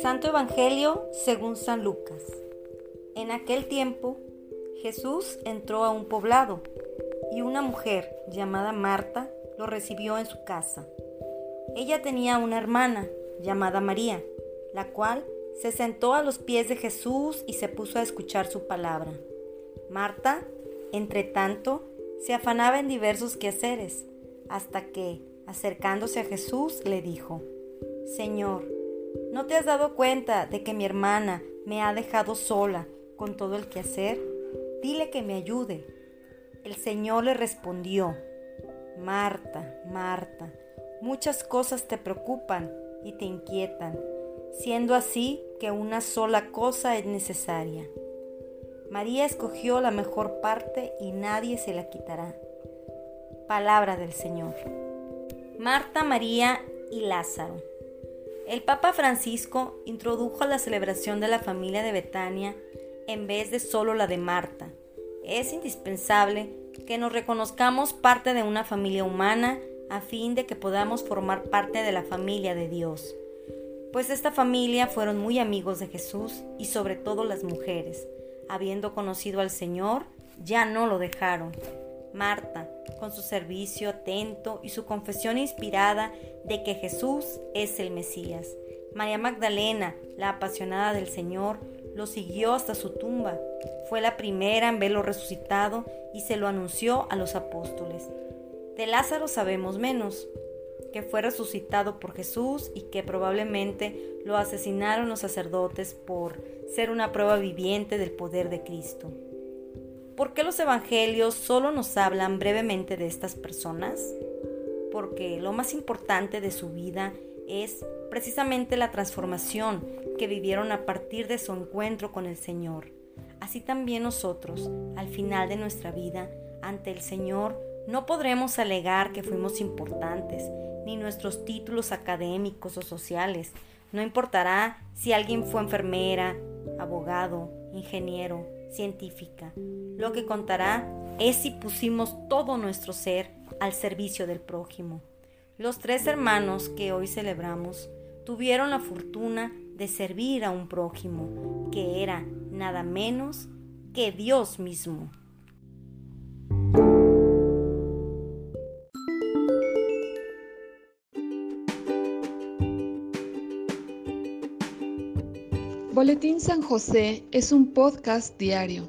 Santo Evangelio según San Lucas. En aquel tiempo, Jesús entró a un poblado y una mujer llamada Marta lo recibió en su casa. Ella tenía una hermana llamada María, la cual se sentó a los pies de Jesús y se puso a escuchar su palabra. Marta, entre tanto, se afanaba en diversos quehaceres, hasta que, acercándose a Jesús, le dijo, Señor, ¿no te has dado cuenta de que mi hermana me ha dejado sola con todo el quehacer? Dile que me ayude. El Señor le respondió, Marta, Marta, muchas cosas te preocupan y te inquietan, siendo así que una sola cosa es necesaria. María escogió la mejor parte y nadie se la quitará. Palabra del Señor. Marta, María y Lázaro. El Papa Francisco introdujo la celebración de la familia de Betania en vez de solo la de Marta. Es indispensable que nos reconozcamos parte de una familia humana a fin de que podamos formar parte de la familia de Dios. Pues esta familia fueron muy amigos de Jesús y sobre todo las mujeres. Habiendo conocido al Señor, ya no lo dejaron. Marta, con su servicio atento y su confesión inspirada de que Jesús es el Mesías. María Magdalena, la apasionada del Señor, lo siguió hasta su tumba. Fue la primera en verlo resucitado y se lo anunció a los apóstoles. De Lázaro sabemos menos, que fue resucitado por Jesús y que probablemente lo asesinaron los sacerdotes por ser una prueba viviente del poder de Cristo. ¿Por qué los evangelios solo nos hablan brevemente de estas personas? Porque lo más importante de su vida es precisamente la transformación que vivieron a partir de su encuentro con el Señor. Así también nosotros, al final de nuestra vida, ante el Señor, no podremos alegar que fuimos importantes, ni nuestros títulos académicos o sociales. No importará si alguien fue enfermera, abogado, ingeniero, científica. Lo que contará es si pusimos todo nuestro ser al servicio del prójimo. Los tres hermanos que hoy celebramos tuvieron la fortuna de servir a un prójimo, que era nada menos que Dios mismo. Boletín San José es un podcast diario.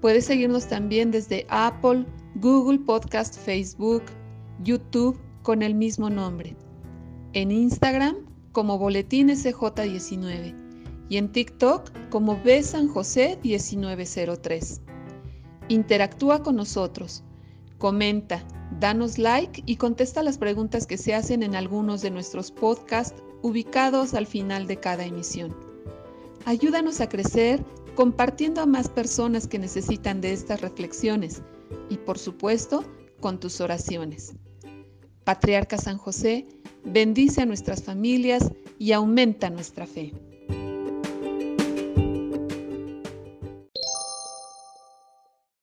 Puedes seguirnos también desde Apple, Google Podcast, Facebook, YouTube con el mismo nombre. En Instagram como Boletín SJ19 y en TikTok como B San José 1903. Interactúa con nosotros, comenta, danos like y contesta las preguntas que se hacen en algunos de nuestros podcasts ubicados al final de cada emisión. Ayúdanos a crecer compartiendo a más personas que necesitan de estas reflexiones y por supuesto con tus oraciones. Patriarca San José, bendice a nuestras familias y aumenta nuestra fe.